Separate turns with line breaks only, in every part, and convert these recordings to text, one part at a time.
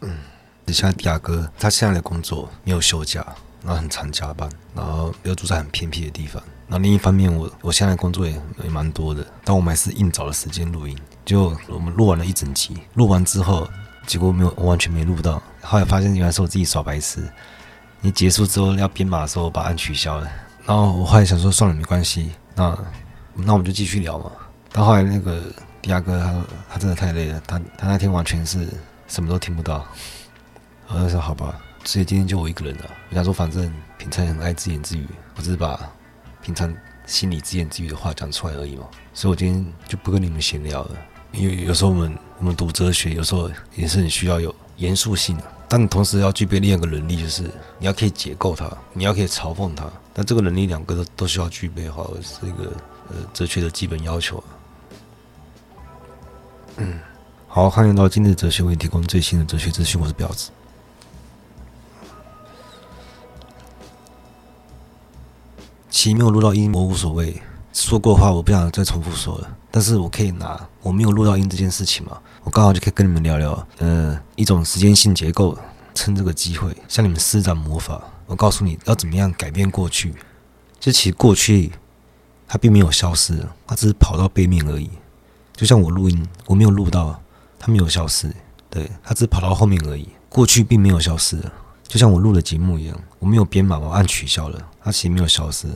嗯，像迪亚哥，他现在的工作没有休假，然后很常加班，然后又住在很偏僻的地方。那另一方面我，我现在工作也也蛮多的，但我们还是硬找了时间录音。就我们录完了一整集，录完之后，结果没有，我完全没录到。后来发现原来是我自己耍白痴。你结束之后要编码的时候，把按取消了。然后我后来想说，算了，没关系，那那我们就继续聊嘛。到后来那个迪亚哥他他真的太累了，他他那天完全是什么都听不到。我就说好吧，所以今天就我一个人了。我想说，反正平常很爱自言自语，我只是把。平常心里自言自语的话讲出来而已嘛，所以我今天就不跟你们闲聊了。因为有时候我们我们读哲学，有时候也是很需要有严肃性的，但你同时要具备另一个能力，就是你要可以解构它，你要可以嘲讽它。但这个能力两个都都需要具备的话，是一个呃哲学的基本要求。嗯，好，欢迎到今日哲学为你提供最新的哲学资讯，我是婊子。其实没有录到音，我无所谓。说过的话，我不想再重复说了。但是我可以拿我没有录到音这件事情嘛，我刚好就可以跟你们聊聊，呃，一种时间性结构，趁这个机会向你们施展魔法。我告诉你要怎么样改变过去。这其实过去它并没有消失，它只是跑到背面而已。就像我录音，我没有录到，它没有消失，对，它只是跑到后面而已。过去并没有消失，就像我录的节目一样，我没有编码，我按取消了，它其实没有消失。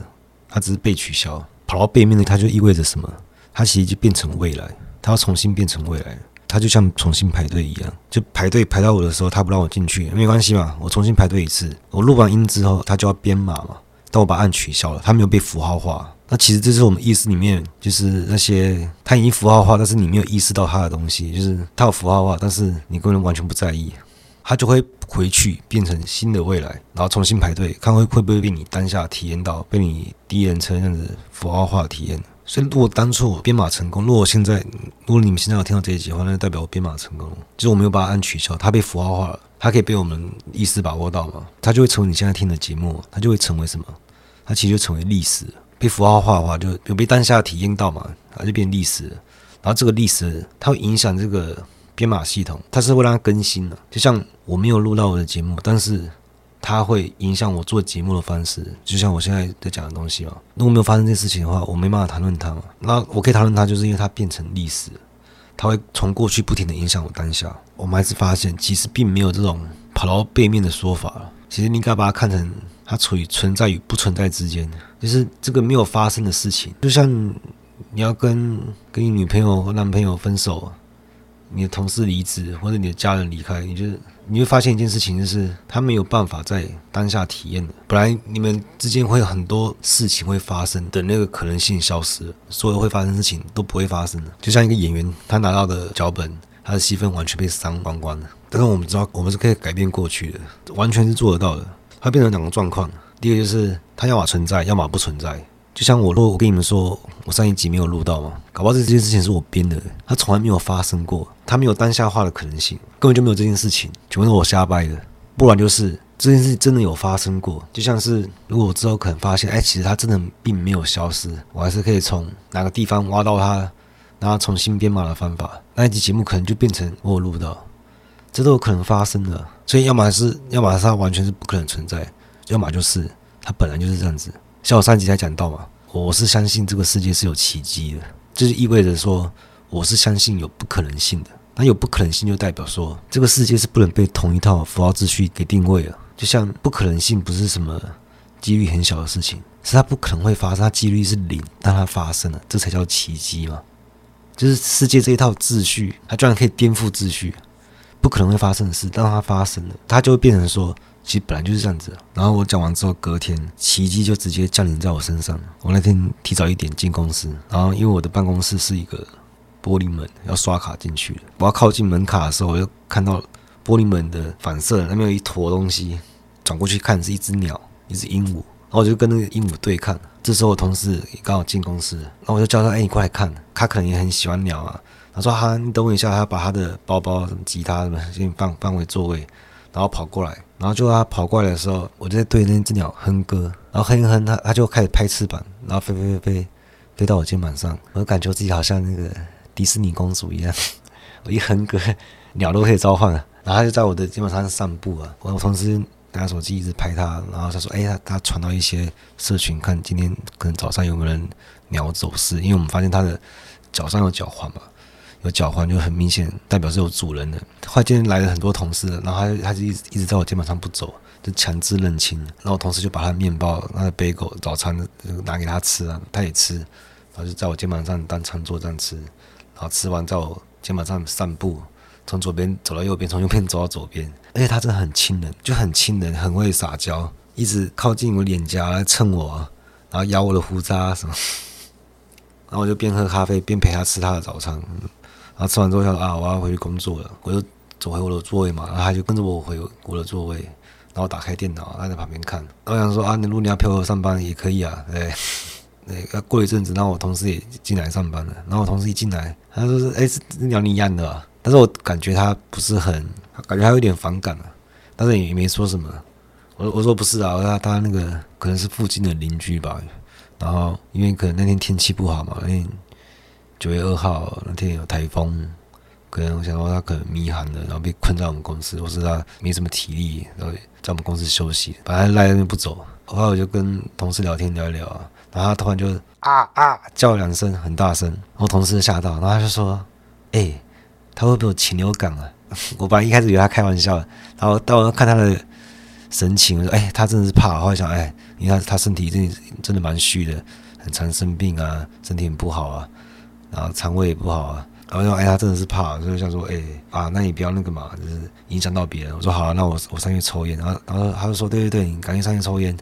它只是被取消，跑到背面的，它就意味着什么？它其实就变成未来，它要重新变成未来，它就像重新排队一样，就排队排到我的时候，它不让我进去，没关系嘛，我重新排队一次。我录完音之后，它就要编码嘛，但我把按取消了，它没有被符号化。那其实这是我们意识里面，就是那些它已经符号化，但是你没有意识到它的东西，就是它有符号化，但是你根本完全不在意。它就会回去变成新的未来，然后重新排队，看会会不会被你当下体验到，被你第一人称这样子符号化的体验。所以如果当初我编码成功，如果现在如果你们现在有听到这一集的话，那就代表我编码成功。就是我没有把它按取消，它被符号化了，它可以被我们意识把握到嘛？它就会成为你现在听的节目，它就会成为什么？它其实就成为历史。被符号化的话，就有被当下体验到嘛？它就变历史。然后这个历史，它会影响这个。编码系统，它是会让它更新的。就像我没有录到我的节目，但是它会影响我做节目的方式。就像我现在在讲的东西嘛，如果没有发生这件事情的话，我没办法谈论它嘛。那我可以谈论它，就是因为它变成历史，它会从过去不停的影响我当下。我们还是发现，其实并没有这种跑到背面的说法。其实你应该把它看成它处于存在与不存在之间，就是这个没有发生的事情。就像你要跟跟你女朋友或男朋友分手。你的同事离职，或者你的家人离开，你就你会发现一件事情，就是他没有办法在当下体验的。本来你们之间会有很多事情会发生的那个可能性消失，所有会发生的事情都不会发生了。就像一个演员，他拿到的脚本，他的戏份完全被删光光了。但是我们知道，我们是可以改变过去的，完全是做得到的。它变成两个状况，第一个就是它要么存在，要么不存在。就像我，如果我跟你们说，我上一集没有录到嘛，搞不好这件事情是我编的，它从来没有发生过，它没有当下化的可能性，根本就没有这件事情，全部是我瞎掰的。不然就是这件事真的有发生过，就像是如果我之后可能发现，哎，其实它真的并没有消失，我还是可以从哪个地方挖到它，然后重新编码的方法，那一集节目可能就变成我有录到，这都有可能发生的。所以要么是，要么是它完全是不可能存在，要么就是它本来就是这样子。像我上集才讲到嘛，我是相信这个世界是有奇迹的，这就意味着说我是相信有不可能性的。那有不可能性就代表说这个世界是不能被同一套符号秩序给定位了。就像不可能性不是什么几率很小的事情，是它不可能会发生，它几率是零，但它发生了，这才叫奇迹嘛。就是世界这一套秩序，它居然可以颠覆秩序，不可能会发生的事，但它发生了，它就会变成说。其实本来就是这样子，然后我讲完之后，隔天奇迹就直接降临在我身上。我那天提早一点进公司，然后因为我的办公室是一个玻璃门，要刷卡进去。我要靠近门卡的时候，我就看到玻璃门的反射那边有一坨东西，转过去看是一只鸟，一只鹦鹉。然后我就跟那个鹦鹉对看。这时候我同事也刚好进公司，然后我就叫他：“哎，你过来看。”他可能也很喜欢鸟啊。他说：“哈，你等我一下，他把他的包包、什么吉他什么先放放回座位。”然后跑过来，然后就他跑过来的时候，我就在对那只鸟哼歌，然后哼一哼，它它就开始拍翅膀，然后飞飞飞飞飞到我肩膀上，我就感觉自己好像那个迪士尼公主一样，我一哼歌，鸟都可以召唤了，然后他就在我的肩膀上散步啊。我同事拿手机一直拍他，然后他说：“哎，他他传到一些社群，看今天可能早上有没有人鸟走失，因为我们发现他的脚上有脚环嘛，有脚环就很明显代表是有主人的。后来今天来了很多同事，然后他他就一直一直在我肩膀上不走，就强制认亲。然后我同事就把他的面包、他的杯狗早餐拿给他吃啊，他也吃，然后就在我肩膀上当餐桌这样吃，然后吃完在我肩膀上散步。”从左边走到右边，从右边走到左边，而且他真的很亲人，就很亲人，很会撒娇，一直靠近我脸颊来蹭我，然后咬我的胡渣什么，然后我就边喝咖啡边陪他吃他的早餐，然后吃完之后他说啊，我要回去工作了，我就走回我的座位嘛，然后他就跟着我回我的座位，然后打开电脑，他在旁边看，我想说啊，你如果你要陪我上班也可以啊，对。那个过一阵子，然后我同事也进来上班了，然后我同事一进来，他说是哎，是鸟你养的？但是我感觉他不是很，感觉他有点反感啊，但是也没说什么。我我说不是啊，他他那个可能是附近的邻居吧。然后因为可能那天天气不好嘛，因为九月二号那天有台风，可能我想说他可能迷寒了，然后被困在我们公司，或是他没什么体力，然后在我们公司休息，本来赖在那边不走。后来我就跟同事聊天聊一聊啊，然后他突然就啊啊叫两声，很大声，然后同事吓到，然后他就说，哎、他会不会有禽流感啊？我本来一开始以为他开玩笑，然后到我看他的神情，我说：“哎，他真的是怕。”后来想：“哎，你看他身体真的真的蛮虚的，很常生病啊，身体很不好啊，然后肠胃也不好啊。”然后说：“哎，他真的是怕。”所以想说：“哎啊，那你不要那个嘛，就是影响到别人。”我说：“好啊，那我我上去抽烟。”然后然后他就说：“对对对，你赶紧上去抽烟。”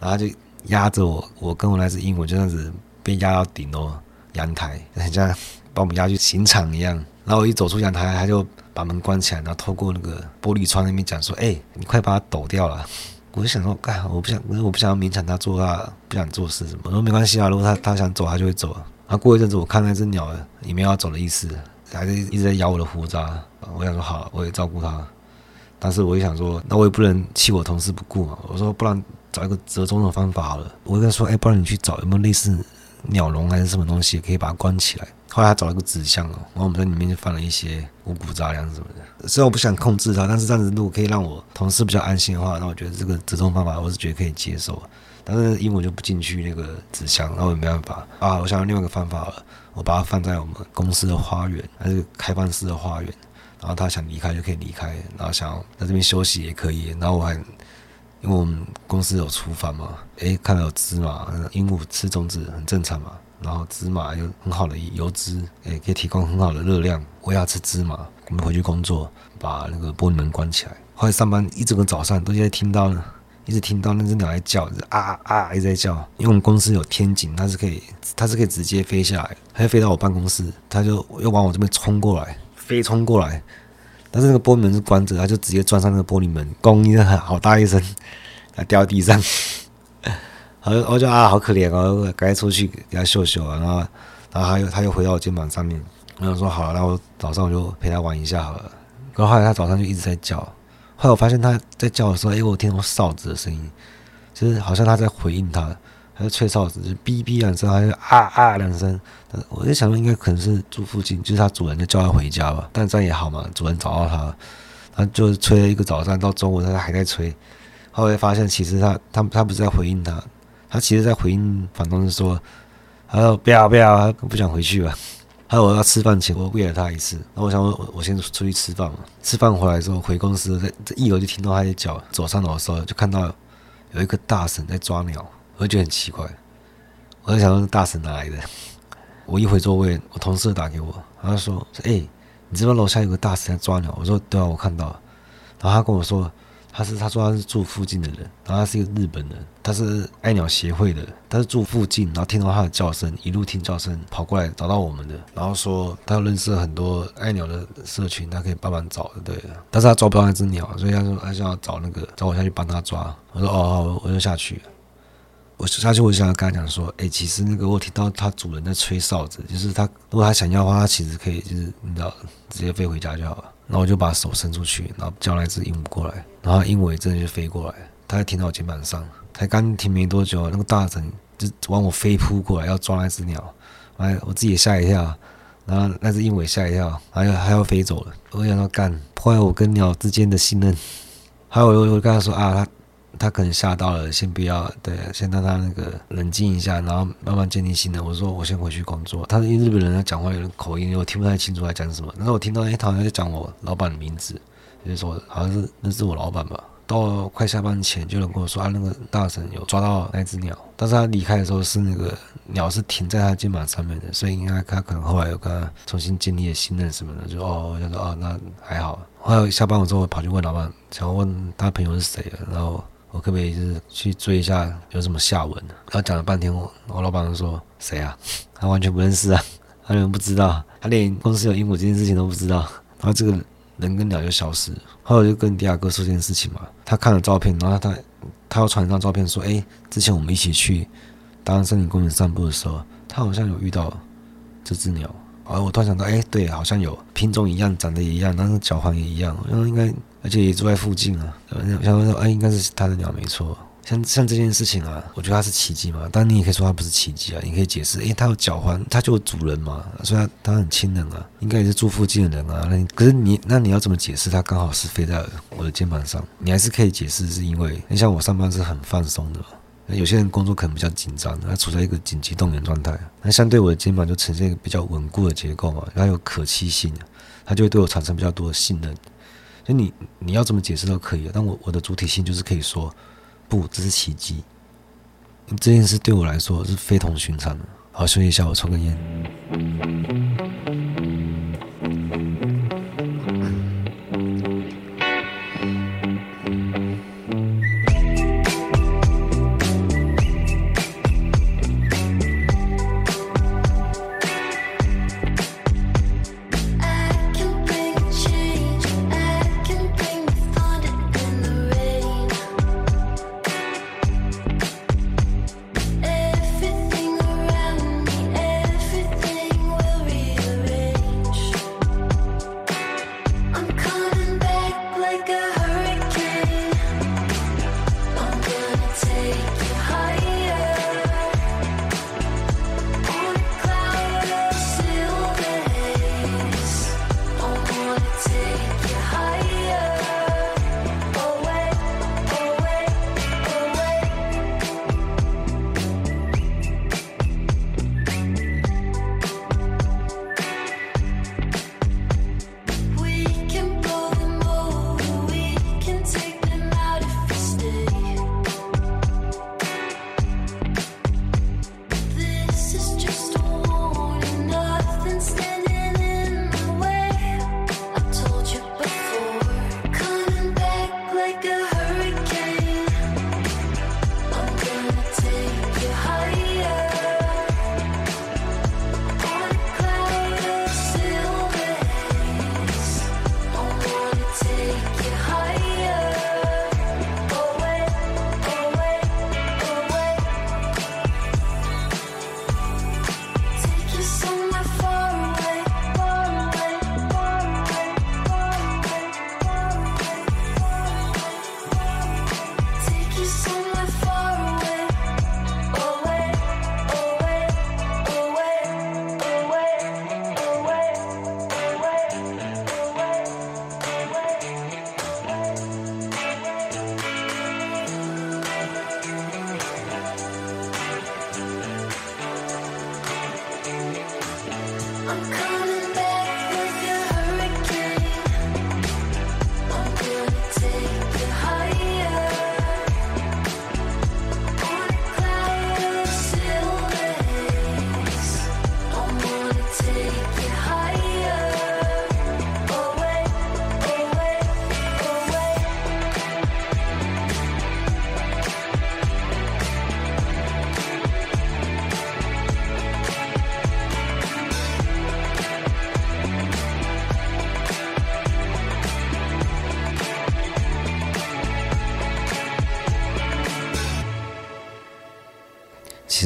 然后就压着我，我跟我那只鹦鹉就这样子被压到顶楼阳台，人家。把我们压去刑场一样，然后我一走出阳台，他就把门关起来，然后透过那个玻璃窗那边讲说：“哎、你快把它抖掉了。”我就想说：“干，我不想，我不想要勉强他做他不想做事什么。”我说：“没关系啊，如果他他想走，他就会走。”然后过一阵子，我看那只鸟也没有要走的意思，还是一直在咬我的胡渣。我想说：“好，我也照顾它。”但是我也想说：“那我也不能弃我同事不顾嘛。”我说：“不然找一个折中的方法好了。”我跟他说：“哎、不然你去找有没有类似鸟笼还是什么东西，可以把它关起来。”后来他找了个纸箱哦，然后我们在里面就放了一些五谷杂粮什么的。虽然我不想控制它，但是这样子如果可以让我同事比较安心的话，那我觉得这个折中方法我是觉得可以接受。但是鹦鹉就不进去那个纸箱，然后也没办法啊。我想用另外一个方法了，我把它放在我们公司的花园，还是开放式的花园。然后他想离开就可以离开，然后想要在这边休息也可以。然后我还因为我们公司有厨房嘛，诶，看到有芝麻，鹦鹉吃种子很正常嘛。然后芝麻有很好的油脂，诶可以提供很好的热量。我要吃芝麻。我们回去工作，把那个玻璃门关起来。后来上班一整个早上都在听到了，一直听到那只鸟在叫，啊啊一直在叫。因为我们公司有天井，它是可以，它是可以直接飞下来，它就飞到我办公室，它就又往我这边冲过来，飞冲过来。但是那个玻璃门是关着，它就直接撞上那个玻璃门，咣一声，好大一声，它掉地上。我就我就啊，好可怜哦，赶快出去给它秀秀啊，然后，然后它又它又回到我肩膀上面，然后说好了，那我早上我就陪它玩一下好了。然后后来它早上就一直在叫，后来我发现他在叫的时候，哎，我听到哨子的声音，就是好像他在回应他，他在吹哨子，就哔哔两声，还有啊啊两声。我就想说，应该可能是住附近，就是他主人在叫他回家吧。但这样也好嘛，主人找到他，他就吹了一个早上，到中午他还在吹。后来发现其实他他他不是在回应他。他其实，在回应房东是说：“他说不要不要，他不想回去了。”还有我要吃饭前，我喂了他一次。然后我想我我先出去吃饭嘛。吃饭回来之后，回公司在在一楼就听到他在叫。走上楼的时候，就看到有一个大婶在抓鸟，我就觉得很奇怪。我在想说大婶哪来的？我一回座位，我同事打给我，他说：“哎、欸，你这边楼下有个大婶在抓鸟。”我说：“对啊，我看到了。”然后他跟我说。他是他说他是住附近的人，然后他是一个日本人，他是爱鸟协会的，他是住附近，然后听到他的叫声，一路听叫声跑过来找到我们的，然后说他认识很多爱鸟的社群，他可以帮忙找的，对，但是他抓不到那只鸟，所以他说他想要找那个找我下去帮他抓，我说哦好，我就下去，我下去我就想要跟他讲说，哎，其实那个我听到他主人在吹哨子，就是他如果他想要的话，他其实可以就是你知道直接飞回家就好了。然后我就把手伸出去，然后叫那只鹦鹉过来，然后鹦鹉也真的就飞过来，它还停到我肩膀上，才刚停没多久，那个大神就往我飞扑过来要抓那只鸟，哎，我自己也吓一跳，然后那只鹦鹉也吓一跳，还要还要飞走了，我想说干破坏我跟鸟之间的信任。还有我我跟他说啊，他他可能吓到了，先不要，对，先让他那个冷静一下，然后慢慢建立信任。我说我先回去工作。他是日本人，他讲话有点口音，我听不太清楚他讲什么。然后我听到哎，他好像在讲我老板的名字，就是说好像是那是我老板吧。到快下班前，就能跟我说啊，那个大神有抓到那只鸟，但是他离开的时候是那个鸟是停在他肩膀上面的，所以应该他可能后来有跟他重新建立了信任什么的，就哦，我就说哦，那还好。后来下班我之后跑去问老板，想问他朋友是谁，然后我可不可以就是去追一下有什么下文？然后讲了半天，我我老板就说谁啊？他完全不认识啊，他连不知道，他连公司有鹦鹉这件事情都不知道，然后这个。人跟鸟就消失了，后来就跟迪亚哥说这件事情嘛。他看了照片，然后他他要传一张照片说：“哎，之前我们一起去大安森林公园散步的时候，他好像有遇到这只鸟。”而我突然想到，哎，对，好像有品种一样，长得也一样，但是脚环也一样，然后应该而且也住在附近啊。想说，哎，应该是他的鸟没错。像像这件事情啊，我觉得它是奇迹嘛，但你也可以说它不是奇迹啊，你可以解释，诶，它有脚环，它就有主人嘛，所以它它很亲人啊，应该也是住附近的人啊。那可是你那你要怎么解释它刚好是飞在我的肩膀上？你还是可以解释是因为，你像我上班是很放松的，那有些人工作可能比较紧张，他处在一个紧急动员状态，那相对我的肩膀就呈现一个比较稳固的结构嘛，它有可期性，它就会对我产生比较多的信任。所以你你要怎么解释都可以，但我我的主体性就是可以说，不，这是奇迹。这件事对我来说是非同寻常的。好，休息一下，我抽根烟。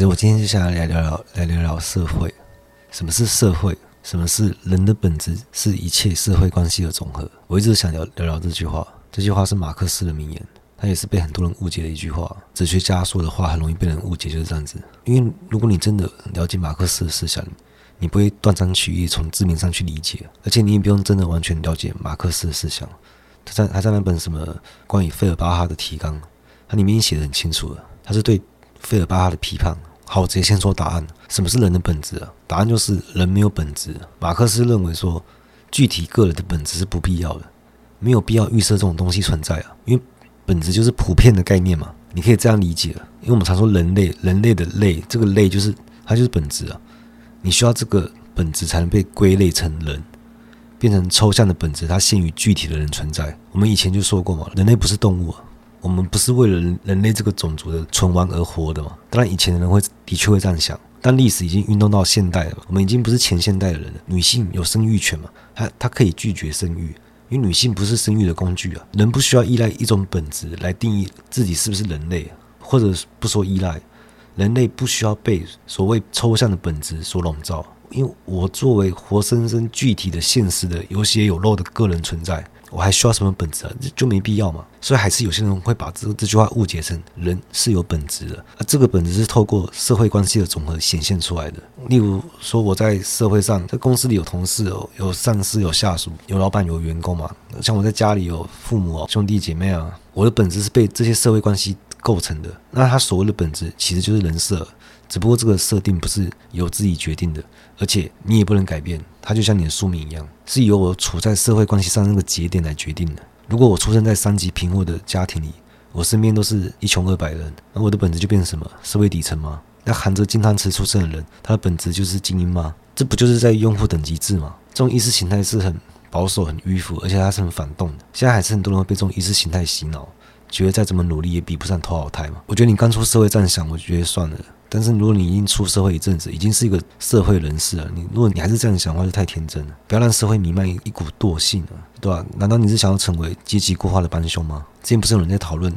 实我今天就想来聊聊，来聊聊社会。什么是社会？什么是人的本质？是一切社会关系的总和。我一直想聊聊聊这句话。这句话是马克思的名言，它也是被很多人误解的一句话。哲学家说的话很容易被人误解，就是这样子。因为如果你真的了解马克思的思想，你不会断章取义从字面上去理解，而且你也不用真的完全了解马克思的思想。他在他在那本什么关于费尔巴哈的提纲，它里面写得很清楚了，他是对费尔巴哈的批判。好，我直接先说答案。什么是人的本质啊？答案就是人没有本质。马克思认为说，具体个人的本质是不必要的，没有必要预设这种东西存在啊，因为本质就是普遍的概念嘛。你可以这样理解，因为我们常说人类，人类的类，这个类就是它就是本质啊。你需要这个本质才能被归类成人，变成抽象的本质，它限于具体的人存在。我们以前就说过嘛，人类不是动物啊。我们不是为了人类这个种族的存亡而活的嘛？当然，以前的人会的确会这样想，但历史已经运动到现代了，我们已经不是前现代的人了。女性有生育权嘛？她她可以拒绝生育，因为女性不是生育的工具啊。人不需要依赖一种本质来定义自己是不是人类，或者不说依赖，人类不需要被所谓抽象的本质所笼罩，因为我作为活生生具体的现实的有血有肉的个人存在。我还需要什么本质啊？就没必要嘛。所以还是有些人会把这这句话误解成人是有本质的，而这个本质是透过社会关系的总和显现出来的。例如说，我在社会上，在公司里有同事哦，有上司，有下属，有老板，有员工嘛。像我在家里有父母，兄弟姐妹啊，我的本质是被这些社会关系构成的。那他所谓的本质，其实就是人设。只不过这个设定不是由自己决定的，而且你也不能改变。它就像你的宿命一样，是由我处在社会关系上那个节点来决定的。如果我出生在三级贫户的家庭里，我身边都是一穷二白人，那我的本质就变成什么？社会底层吗？那含着金汤匙出生的人，他的本质就是精英吗？这不就是在用户等级制吗？这种意识形态是很保守、很迂腐，而且它是很反动的。现在还是很多人被这种意识形态洗脑，觉得再怎么努力也比不上头好胎嘛。我觉得你刚出社会这样想，我觉得算了。但是如果你已经出社会一阵子，已经是一个社会人士了，你如果你还是这样想的话，就太天真了。不要让社会弥漫一股惰性了，对吧？难道你是想要成为阶级固化的帮凶吗？之前不是有人在讨论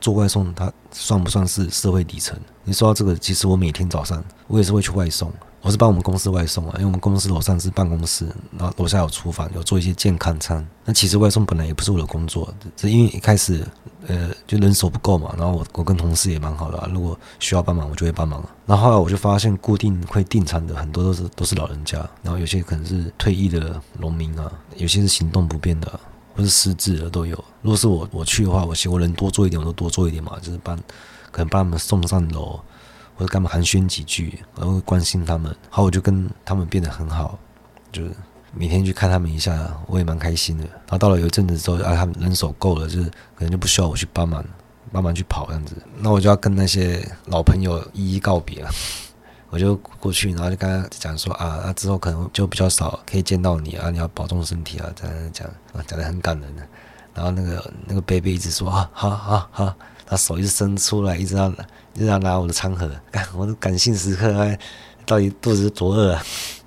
做外送，他算不算是社会底层？你说到这个，其实我每天早上我也是会去外送。我是帮我们公司外送啊，因为我们公司楼上是办公室，然后楼下有厨房，有做一些健康餐。那其实外送本来也不是我的工作，只是因为一开始呃就人手不够嘛，然后我我跟同事也蛮好的，如果需要帮忙我就会帮忙。然后后来我就发现固定会订餐的很多都是都是老人家，然后有些可能是退役的农民啊，有些是行动不便的啊，或是失智的都有。如果是我我去的话，我希望人多做一点，我都多做一点嘛，就是帮可能帮他们送上楼。或者干嘛寒暄几句，然后关心他们，好，我就跟他们变得很好，就是每天去看他们一下，我也蛮开心的。然后到了有一阵子之后，啊，他们人手够了，就是可能就不需要我去帮忙，帮忙去跑这样子，那我就要跟那些老朋友一一告别了。我就过去，然后就跟他讲说啊，那之后可能就比较少可以见到你啊，你要保重身体啊，这样讲啊，讲得很感人的。然后那个那个 baby 一直说啊，好好好，他手一直伸出来，一直要。一直要拿我的餐盒，我的感性时刻，到底肚子多饿啊？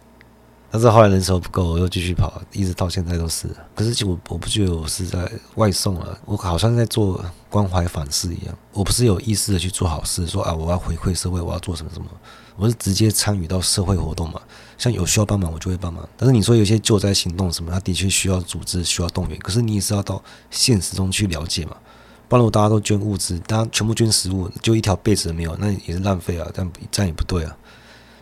但是后来人手不够，我又继续跑，一直到现在都是。可是我我不觉得我是在外送啊，我好像在做关怀反思一样。我不是有意识的去做好事，说啊我要回馈社会，我要做什么什么。我是直接参与到社会活动嘛，像有需要帮忙我就会帮忙。但是你说有些救灾行动什么，它的确需要组织，需要动员。可是你也是要到现实中去了解嘛。不然，大家都捐物资，大家全部捐食物，就一条被子都没有，那也是浪费啊！但这样也不对啊！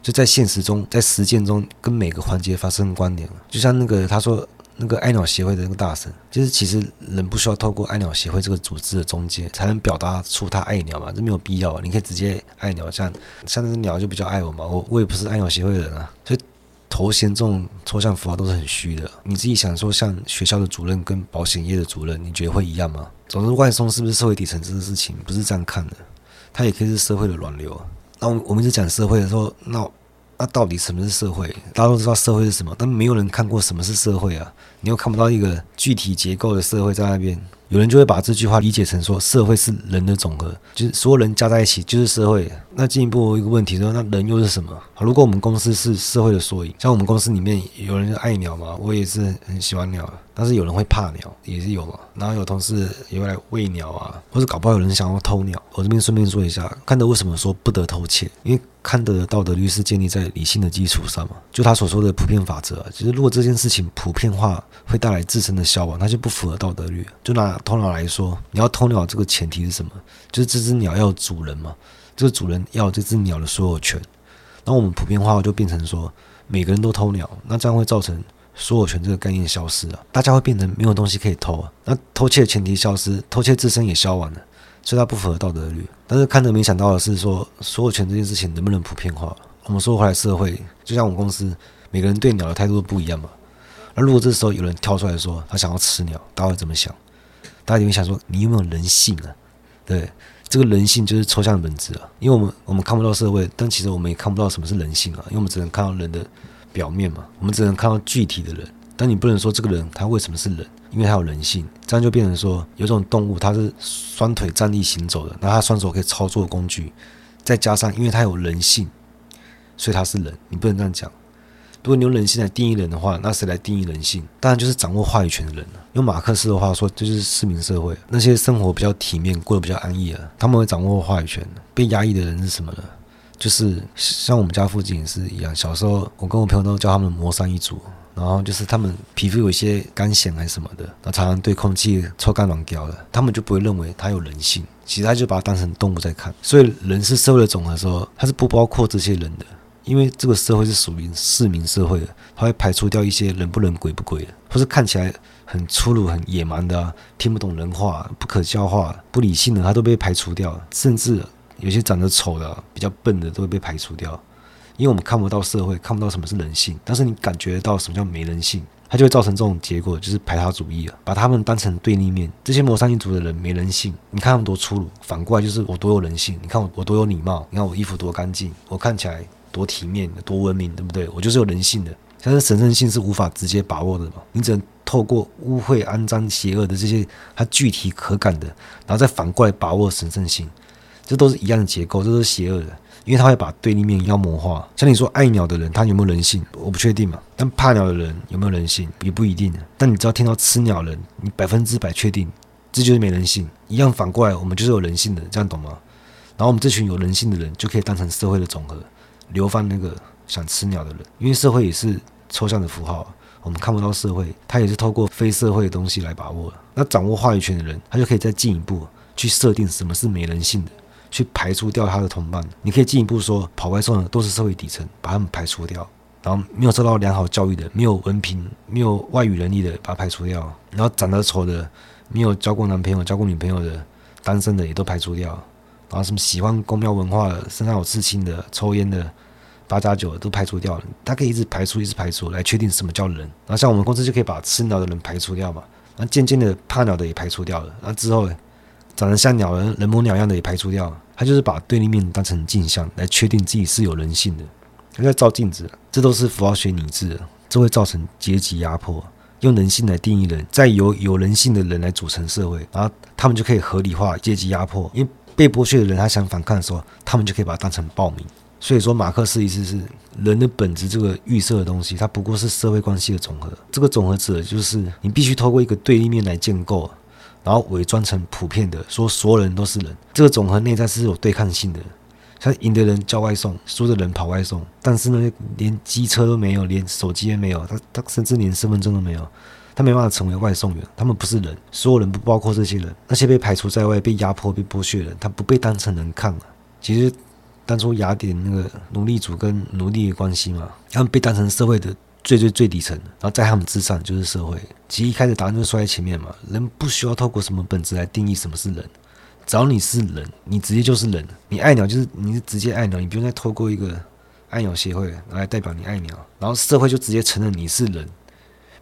就在现实中，在实践中，跟每个环节发生关联。就像那个他说，那个爱鸟协会的那个大神，就是其实人不需要透过爱鸟协会这个组织的中介，才能表达出他爱鸟嘛，这没有必要啊！你可以直接爱鸟，像像那只鸟就比较爱我嘛，我我也不是爱鸟协会的人啊，所以。头衔这种抽象符号都是很虚的，你自己想说，像学校的主任跟保险业的主任，你觉得会一样吗？总之，外送是不是社会底层这个事情，不是这样看的，它也可以是社会的软流。那我我们一直讲社会的时候，那那到底什么是社会？大家都知道社会是什么，但没有人看过什么是社会啊，你又看不到一个具体结构的社会在那边。有人就会把这句话理解成说，社会是人的总和，就是所有人加在一起就是社会。那进一步一个问题说，那人又是什么？如果我们公司是社会的缩影，像我们公司里面有人爱鸟嘛，我也是很喜欢鸟，但是有人会怕鸟，也是有嘛。然后有同事也会来喂鸟啊，或者搞不好有人想要偷鸟。我这边顺便说一下，康德为什么说不得偷窃？因为康德的道德律是建立在理性的基础上嘛。就他所说的普遍法则，其实如果这件事情普遍化会带来自身的消亡，那就不符合道德律。就拿偷鸟来说，你要偷鸟，这个前提是什么？就是这只鸟要有主人嘛，这个主人要有这只鸟的所有权。那我们普遍化就变成说，每个人都偷鸟，那这样会造成所有权这个概念消失了，大家会变成没有东西可以偷啊。那偷窃的前提消失，偷窃自身也消完了，所以它不符合道德律。但是看着没想到的是说，所有权这件事情能不能普遍化？我们说回来，社会就像我们公司，每个人对鸟的态度都不一样嘛。那如果这时候有人跳出来说他想要吃鸟，大家会怎么想？大家就会想说你有没有人性啊？对。这个人性就是抽象的本质啊，因为我们我们看不到社会，但其实我们也看不到什么是人性啊，因为我们只能看到人的表面嘛，我们只能看到具体的人，但你不能说这个人他为什么是人，因为他有人性，这样就变成说有种动物它是双腿站立行走的，然后它双手可以操作工具，再加上因为它有人性，所以它是人，你不能这样讲。如果你用人性来定义人的话，那谁来定义人性？当然就是掌握话语权的人了。用马克思的话说，就是市民社会。那些生活比较体面、过得比较安逸了，他们会掌握话语权。被压抑的人是什么呢？就是像我们家附近也是一样。小时候，我跟我朋友都叫他们“魔山一族”，然后就是他们皮肤有一些干癣还是什么的，然后常常对空气臭干软胶的，他们就不会认为他有人性。其实他就把它当成动物在看。所以，人是社会的总和的时候，他是不包括这些人的。因为这个社会是属于市民社会的，它会排除掉一些人不人鬼不鬼的，或是看起来很粗鲁、很野蛮的、听不懂人话、不可教化、不理性的，它都被排除掉。甚至有些长得丑的、比较笨的，都会被排除掉。因为我们看不到社会，看不到什么是人性，但是你感觉到什么叫没人性，它就会造成这种结果，就是排他主义啊，把他们当成对立面。这些魔山一族的人没人性，你看他们多粗鲁，反过来就是我多有人性。你看我我多有礼貌，你看我衣服多干净，我看起来。多体面，多文明，对不对？我就是有人性的，但是神圣性是无法直接把握的嘛。你只能透过污秽、肮脏、邪恶的这些，它具体可感的，然后再反过来把握神圣性，这都是一样的结构，这都是邪恶的，因为它会把对立面妖魔化。像你说爱鸟的人，他有没有人性？我不确定嘛。但怕鸟的人有没有人性？也不一定。但你只要听到吃鸟人，你百分之百确定，这就是没人性。一样反过来，我们就是有人性的，这样懂吗？然后我们这群有人性的人，就可以当成社会的总和。流放那个想吃鸟的人，因为社会也是抽象的符号，我们看不到社会，他也是透过非社会的东西来把握。那掌握话语权的人，他就可以再进一步去设定什么是没人性的，去排除掉他的同伴。你可以进一步说，跑外送的都是社会底层，把他们排除掉；然后没有受到良好教育的，没有文凭、没有外语能力的，把他排除掉；然后长得丑的，没有交过男朋友、交过女朋友的，单身的也都排除掉。然后什么喜欢宫庙文化的、身上有刺青的、抽烟的、八加九的都排除掉了。他可以一直排除、一直排除，来确定什么叫人。然后像我们公司就可以把吃鸟的人排除掉嘛。然后渐渐的怕鸟的也排除掉了。然后之后长得像鸟人、人模鸟样的也排除掉了。他就是把对立面当成镜像，来确定自己是有人性的。他在照镜子，这都是符号学拟制，这会造成阶级压迫。用人性来定义人，再由有人性的人来组成社会，然后他们就可以合理化阶级压迫，因为。被剥削的人，他想反抗的时候，他们就可以把它当成暴民。所以说，马克思意思是人的本质这个预设的东西，它不过是社会关系的总和。这个总和指的就是你必须透过一个对立面来建构，然后伪装成普遍的，说所有人都是人。这个总和内在是有对抗性的，像赢的人叫外送，输的人跑外送。但是呢，连机车都没有，连手机也没有，他他甚至连身份证都没有。他没办法成为外送员，他们不是人，所有人不包括这些人，那些被排除在外、被压迫、被剥削的人，他不被当成人看啊。其实当初雅典那个奴隶主跟奴隶的关系嘛，他们被当成社会的最最最底层，然后在他们之上就是社会。其实一开始答案就说在前面嘛，人不需要透过什么本质来定义什么是人，只要你是人，你直接就是人。你爱鸟就是你是直接爱鸟，你不用再透过一个爱鸟协会来代表你爱鸟，然后社会就直接承认你是人。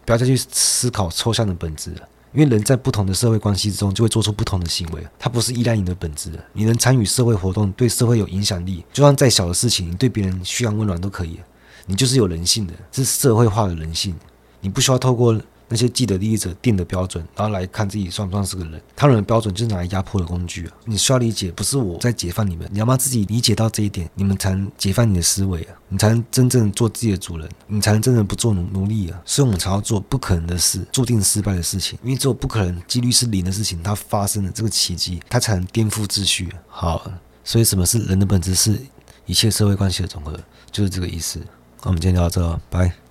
不要再去思考抽象的本质了，因为人在不同的社会关系之中就会做出不同的行为，它不是依赖你的本质。你能参与社会活动，对社会有影响力，就算再小的事情，你对别人嘘寒问暖都可以，你就是有人性的，是社会化的人性，你不需要透过。那些既得利益者定的标准，然后来看自己算不算是个人。他人的标准就是拿来压迫的工具啊！你需要理解，不是我在解放你们，你要把自己理解到这一点，你们才能解放你的思维啊！你才能真正做自己的主人，你才能真正不做奴奴隶啊！所以我们才要做不可能的事，注定失败的事情，因为只有不可能、几率是零的事情，它发生了这个奇迹，它才能颠覆秩序。好，所以什么是人的本质？是一切社会关系的总和，就是这个意思。那我们今天聊到这，拜。